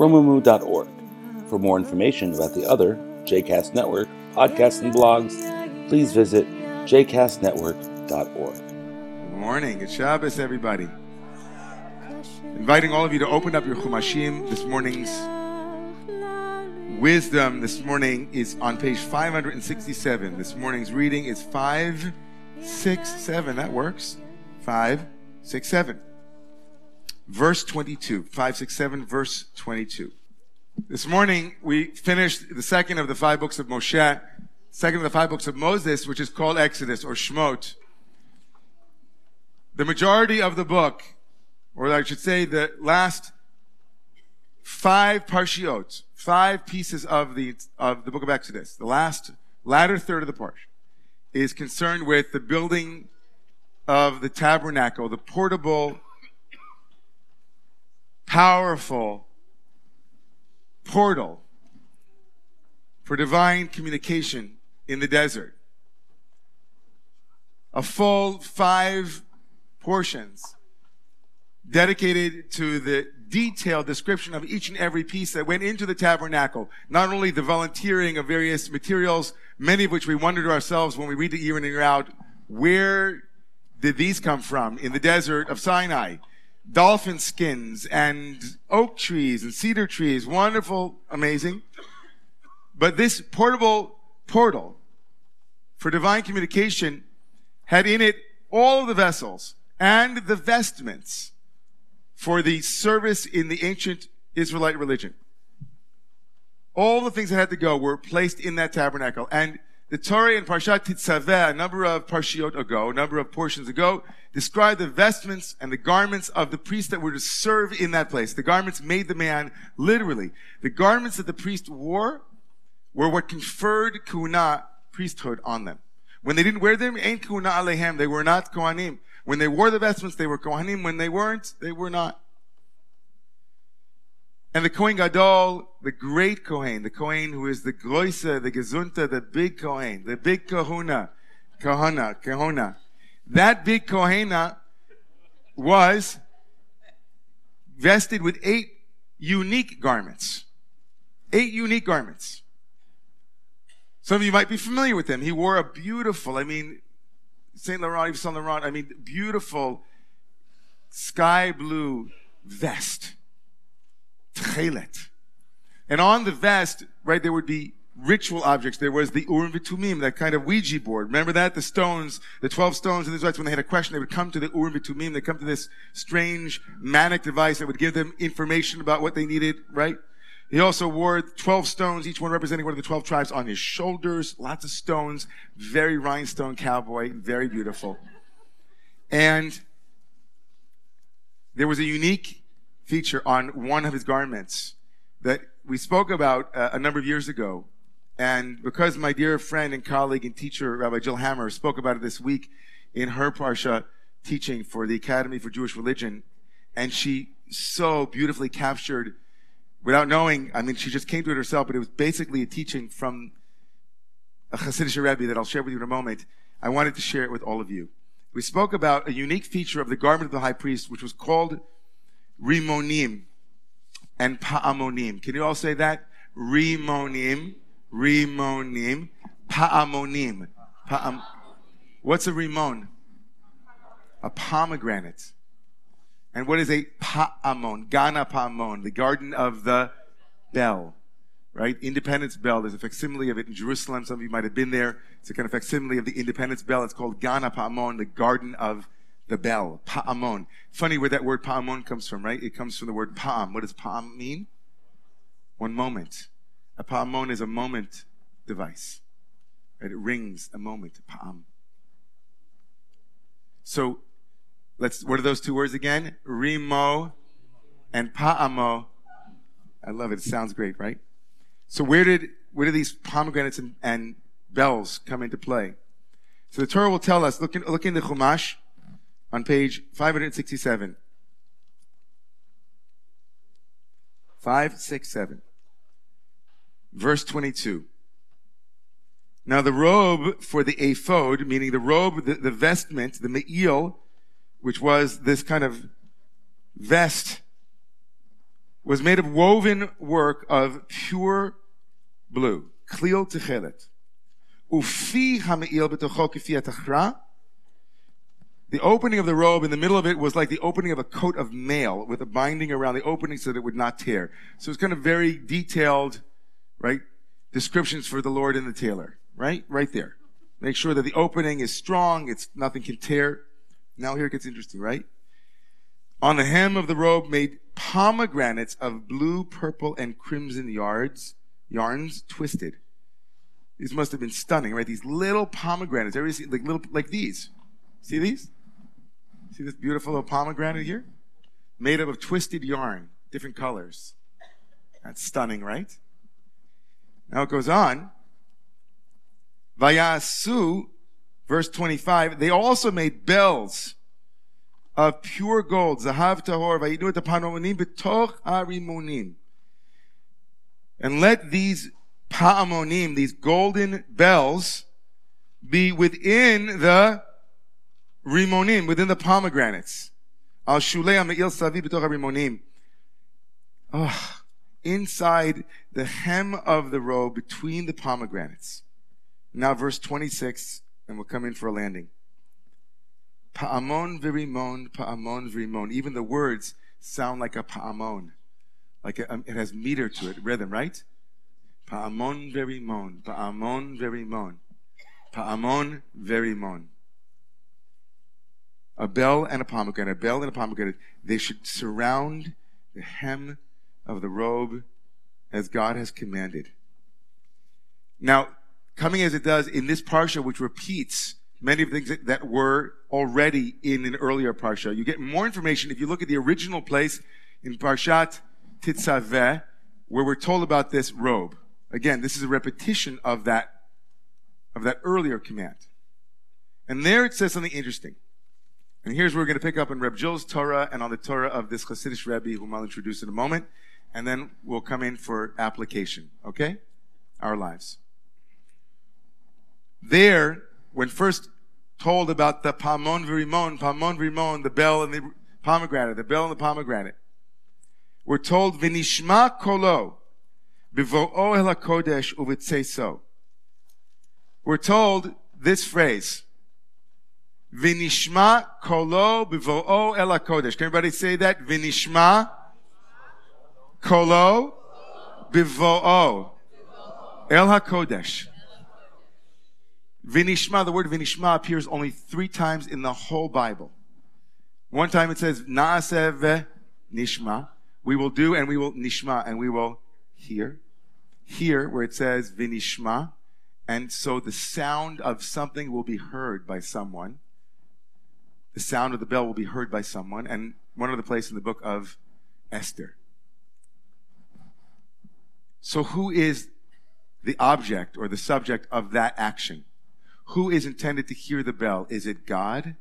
romemu.org. For more information about the other JCast Network podcasts and blogs, please visit jcastnetwork.org. Good morning. Good Shabbos, everybody. Inviting all of you to open up your Chumashim. This morning's wisdom this morning is on page 567. This morning's reading is 567. That works. 567 verse 22. 567, verse 22. This morning, we finished the second of the five books of Moshe, second of the five books of Moses, which is called Exodus or Shmot. The majority of the book, or I should say the last five parshiot, five pieces of the, of the book of Exodus, the last, latter third of the parsha, is concerned with the building of the tabernacle, the portable powerful portal for divine communication in the desert. A full five portions dedicated to the detailed description of each and every piece that went into the tabernacle. Not only the volunteering of various materials, many of which we wonder to ourselves when we read the year in and year out, where did these come from in the desert of Sinai? Dolphin skins and oak trees and cedar trees. Wonderful, amazing. But this portable portal for divine communication had in it all the vessels and the vestments for the service in the ancient Israelite religion. All the things that had to go were placed in that tabernacle. And the Torah in Parshat Tetzaveh, a number of parshiot ago, a number of portions ago, described the vestments and the garments of the priests that were to serve in that place. The garments made the man literally. The garments that the priest wore were what conferred kuna, priesthood, on them. When they didn't wear them, ain't kuna alehem, they were not kohanim. When they wore the vestments, they were kohanim. When they weren't, they were not. And the Kohen Gadol, the great Kohen, the Kohen who is the Groise, the Gezunta, the big Kohen, the big Kahuna, Kahana, Kahuna. That big Kohena was vested with eight unique garments. Eight unique garments. Some of you might be familiar with them. He wore a beautiful, I mean, Saint Laurent, Yves Saint Laurent, I mean, beautiful sky blue vest tchelet. And on the vest, right, there would be ritual objects. There was the Urim Vitumim, that kind of Ouija board. Remember that? The stones, the 12 stones in the Israelites, when they had a question, they would come to the Urim Vitumim. They'd come to this strange manic device that would give them information about what they needed, right? He also wore 12 stones, each one representing one of the 12 tribes on his shoulders. Lots of stones. Very rhinestone cowboy. Very beautiful. And there was a unique feature on one of his garments that we spoke about uh, a number of years ago. And because my dear friend and colleague and teacher, Rabbi Jill Hammer, spoke about it this week in her Parsha teaching for the Academy for Jewish Religion, and she so beautifully captured, without knowing, I mean, she just came to it herself, but it was basically a teaching from a Hasidic Rebbe that I'll share with you in a moment. I wanted to share it with all of you. We spoke about a unique feature of the garment of the high priest, which was called Rimonim and Pa'amonim. Can you all say that? Rimonim, Rimonim, Pa'amonim. Pa'am- What's a rimon? A pomegranate. And what is a pa'amon? Gana pa'amon, the garden of the bell, right? Independence Bell. There's a facsimile of it in Jerusalem. Some of you might have been there. It's a kind of facsimile of the Independence Bell. It's called Gana pa'amon, the garden of the bell, pa'amon. Funny where that word pa'amon comes from, right? It comes from the word pa'am. What does pa'am mean? One moment. A pa'amon is a moment device. Right? It rings a moment, pa'am. So, let's, what are those two words again? Rimo and pa'amo. I love it. It sounds great, right? So where did, where do these pomegranates and, and bells come into play? So the Torah will tell us, look in, look in the Chumash on page 567. 567. Verse 22. Now the robe for the ephod, meaning the robe, the, the vestment, the me'il, which was this kind of vest, was made of woven work of pure blue. Klil techelet. Ufi ha'me'il b'tocho kifi. The opening of the robe in the middle of it was like the opening of a coat of mail with a binding around the opening so that it would not tear. So it's kind of very detailed, right? Descriptions for the Lord and the tailor, right? Right there. Make sure that the opening is strong. It's nothing can tear. Now here it gets interesting, right? On the hem of the robe made pomegranates of blue, purple, and crimson yards, yarns twisted. These must have been stunning, right? These little pomegranates. Everybody see, like little, like these. See these? See this beautiful little pomegranate here? Made up of twisted yarn, different colors. That's stunning, right? Now it goes on. Vayasu, verse 25, they also made bells of pure gold, zahav tahor, vayidu et panomonim betoch arimonim. And let these pa'amonim, these golden bells, be within the rimonim, within the pomegranates. Al shulei me'il savi b'toch rimonim. Oh, inside the hem of the robe between the pomegranates. Now verse 26, and we'll come in for a landing. Pa'amon virimon, pa'amon virimon. Even the words sound like a pa'amon. Like a, um, it has meter to it, rhythm, right? Pa'amon verimon, pa'amon verimon, pa'amon verimon. A bell and a pomegranate, a bell and a pomegranate. They should surround the hem of the robe as God has commanded. Now, coming as it does in this parsha, which repeats many of the things that were already in an earlier parsha. You get more information if you look at the original place in Parshat Titzaveh, where we're told about this robe. Again, this is a repetition of that, of that earlier command. And there it says something interesting. And here's where we're going to pick up on Reb Jill's Torah and on the Torah of this Hasidic Rebbe, whom I'll introduce in a moment. And then we'll come in for application. Okay? Our lives. There, when first told about the Pamon Virimon, Pamon Virimon, the bell and the pomegranate, the bell and the pomegranate, we're told Vinishma Kolo, Bivo'o El HaKodesh Uvitseso. We're told this phrase, Vinishma Kolo Bivo'o El HaKodesh. Can everybody say that? Vinishma Kolo Bivo'o El HaKodesh. Vinishma, the word Vinishma appears only three times in the whole Bible. One time it says, Na'aseh Nishma. We will do and we will Nishma and we will hear. Here, where it says Vinishma. And so the sound of something will be heard by someone. The sound of the bell will be heard by someone. And one other place in the book of Esther. So who is the object or the subject of that action? who is intended to hear the bell? Is it God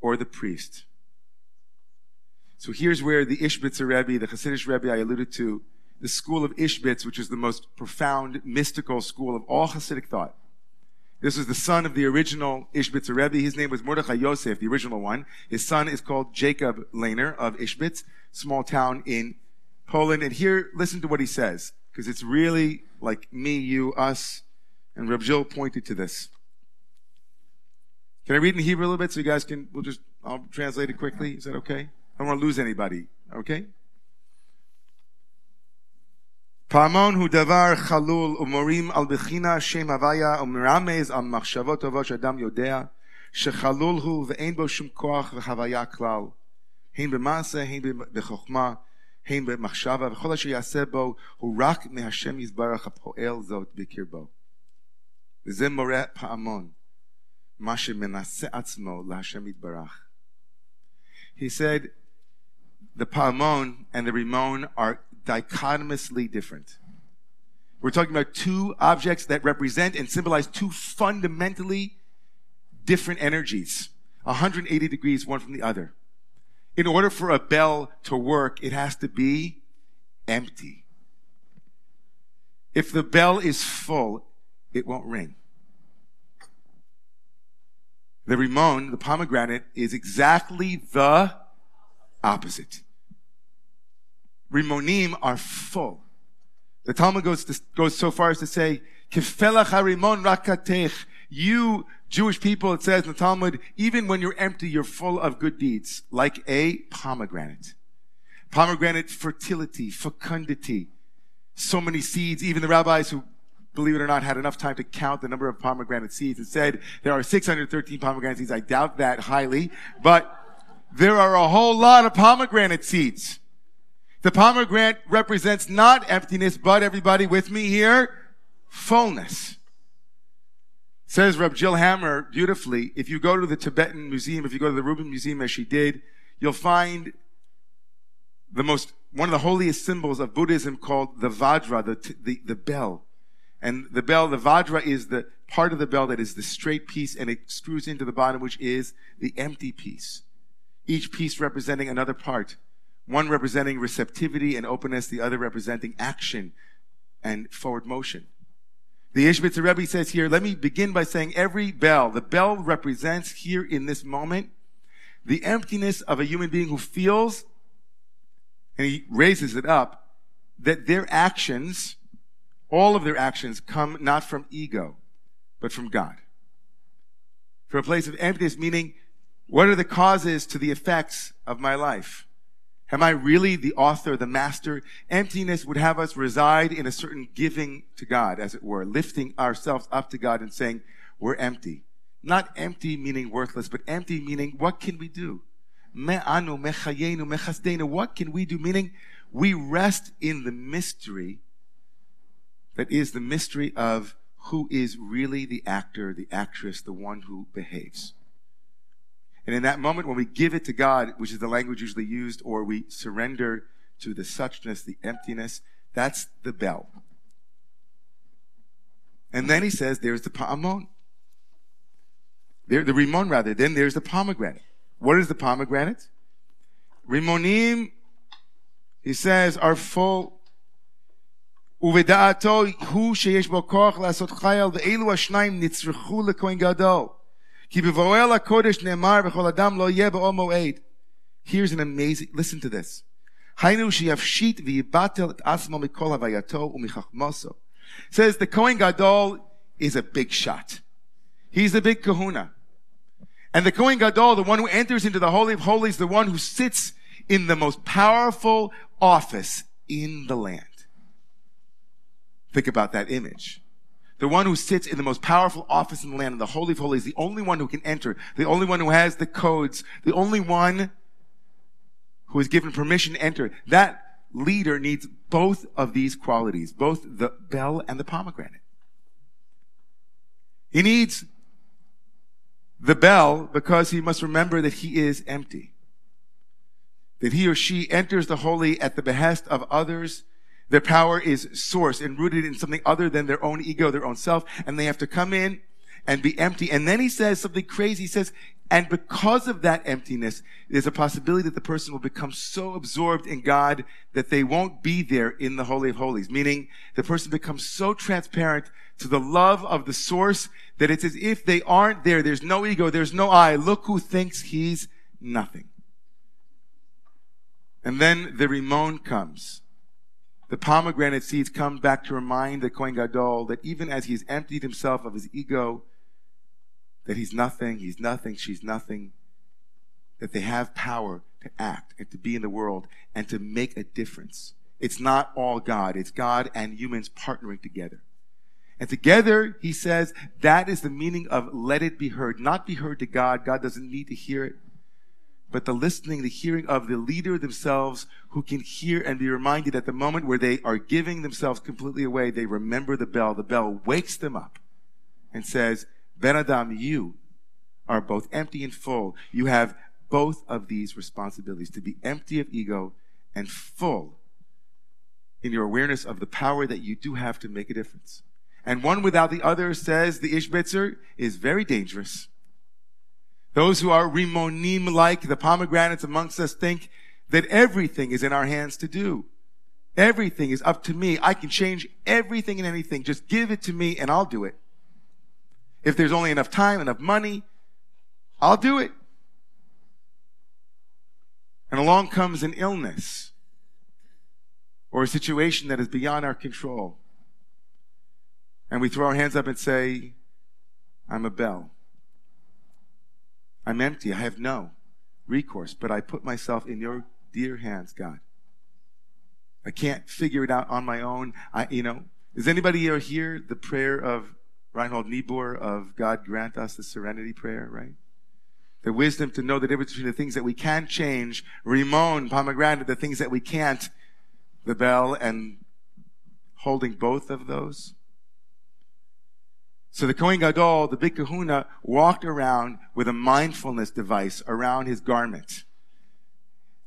or the priest? So here's where the Ishbitzer Rebbe, the Hasidic Rebbe I alluded to, the school of Ishbitz, which is the most profound mystical school of all Hasidic thought. This was the son of the original Ishbitzer Rebbe. His name was Mordechai Yosef, the original one. His son is called Jacob Leiner of Ishbitz, small town in Poland. And here, listen to what he says, because it's really like me, you, us, and Reb Jill pointed to this. Can I read in Hebrew a little bit so you guys can, we'll just, I'll translate it quickly. Is that okay? I don't want to lose anybody. Okay? פעמון הוא דבר חלול ומורים על בחינה שם הוויה ומרמז על מחשבות טובות שאדם יודע שחלול הוא ואין בו שום כוח וחוויה כלל הן במעשה הן בחוכמה הן במחשבה וכל אשר יעשה בו הוא רק מהשם יזברך הפועל זאת בקרבו וזה מורה פעמון מה שמנסה עצמו להשם יתברך He said the pa'amon and the rimon are dichotomously different. We're talking about two objects that represent and symbolize two fundamentally different energies, 180 degrees one from the other. In order for a bell to work, it has to be empty. If the bell is full, it won't ring. The rimon, the pomegranate, is exactly the opposite. Rimonim are full. The Talmud goes, to, goes so far as to say, harimon rakatech. You Jewish people, it says in the Talmud, even when you're empty, you're full of good deeds, like a pomegranate. Pomegranate fertility, fecundity. So many seeds. Even the rabbis who, believe it or not, had enough time to count the number of pomegranate seeds and said there are 613 pomegranate seeds. I doubt that highly, but there are a whole lot of pomegranate seeds. The pomegranate represents not emptiness, but everybody with me here, fullness. Says Reb Jill Hammer beautifully, if you go to the Tibetan Museum, if you go to the Rubin Museum as she did, you'll find the most, one of the holiest symbols of Buddhism called the Vajra, the, the, the bell. And the bell, the Vajra is the part of the bell that is the straight piece and it screws into the bottom, which is the empty piece. Each piece representing another part one representing receptivity and openness, the other representing action and forward motion. The Ishbitzer Rebbe says here, let me begin by saying every bell, the bell represents here in this moment the emptiness of a human being who feels, and he raises it up, that their actions, all of their actions come not from ego, but from God. From a place of emptiness, meaning, what are the causes to the effects of my life? Am I really the author, the master? Emptiness would have us reside in a certain giving to God, as it were, lifting ourselves up to God and saying, we're empty. Not empty meaning worthless, but empty meaning, what can we do? What can we do? Meaning, we rest in the mystery that is the mystery of who is really the actor, the actress, the one who behaves. And in that moment, when we give it to God, which is the language usually used, or we surrender to the suchness, the emptiness, that's the bell. And then he says, there's the pa'amon. There, the rimon rather. Then there's the pomegranate. What is the pomegranate? Rimonim, he says, are full. ובדעתו הוא שיש בו כוח לעשות חייל, ואלו השניים נצרכו לכהן גדול. Here's an amazing, listen to this. Says the Kohen Gadol is a big shot. He's the big kahuna. And the Kohen Gadol, the one who enters into the Holy of Holies, the one who sits in the most powerful office in the land. Think about that image the one who sits in the most powerful office in the land, the Holy of Holies, the only one who can enter, the only one who has the codes, the only one who is given permission to enter. That leader needs both of these qualities, both the bell and the pomegranate. He needs the bell because he must remember that he is empty. That he or she enters the holy at the behest of others their power is sourced and rooted in something other than their own ego, their own self, and they have to come in and be empty. And then he says something crazy. He says, and because of that emptiness, there's a possibility that the person will become so absorbed in God that they won't be there in the Holy of Holies. Meaning the person becomes so transparent to the love of the source that it's as if they aren't there. There's no ego. There's no I. Look who thinks he's nothing. And then the Rimon comes. The pomegranate seeds come back to remind the Kohen Gadol that even as he's emptied himself of his ego, that he's nothing, he's nothing, she's nothing, that they have power to act and to be in the world and to make a difference. It's not all God, it's God and humans partnering together. And together, he says, that is the meaning of let it be heard. Not be heard to God. God doesn't need to hear it but the listening, the hearing of the leader themselves who can hear and be reminded at the moment where they are giving themselves completely away, they remember the bell. The bell wakes them up and says, Ben Adam, you are both empty and full. You have both of these responsibilities to be empty of ego and full in your awareness of the power that you do have to make a difference. And one without the other says the Ishbitzer is very dangerous. Those who are rimonim like the pomegranates amongst us think that everything is in our hands to do. Everything is up to me. I can change everything and anything. Just give it to me and I'll do it. If there's only enough time, enough money, I'll do it. And along comes an illness or a situation that is beyond our control. And we throw our hands up and say, I'm a bell. I'm empty. I have no recourse, but I put myself in your dear hands, God. I can't figure it out on my own. I, you know, is anybody here hear the prayer of Reinhold Niebuhr of God grant us the serenity prayer, right? The wisdom to know the difference between the things that we can change, rimon, pomegranate, the things that we can't, the bell, and holding both of those. So the Kohen Gadol, the big kahuna, walked around with a mindfulness device around his garment.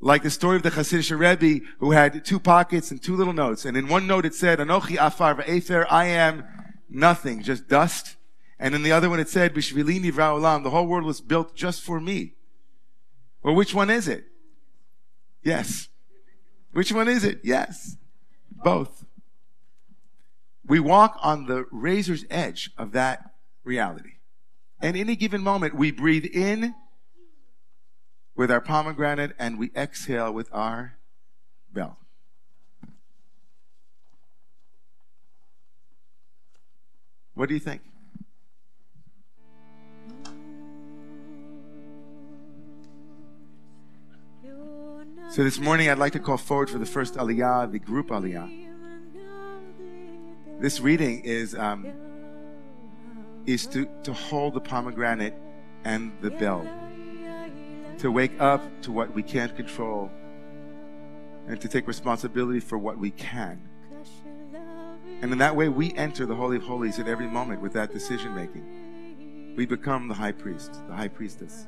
Like the story of the Hasidic Rebbe who had two pockets and two little notes. And in one note it said, Anochi afar v'efer, I am nothing, just dust. And in the other one it said, Bishvili nivra the whole world was built just for me. Well, which one is it? Yes. Which one is it? Yes. Both. We walk on the razor's edge of that reality. And any given moment, we breathe in with our pomegranate and we exhale with our bell. What do you think? So this morning I'd like to call forward for the first aliyah, the group aliyah. This reading is um, is to, to hold the pomegranate and the bell to wake up to what we can't control and to take responsibility for what we can. And in that way, we enter the Holy of Holies at every moment with that decision making. We become the high priest, the high priestess.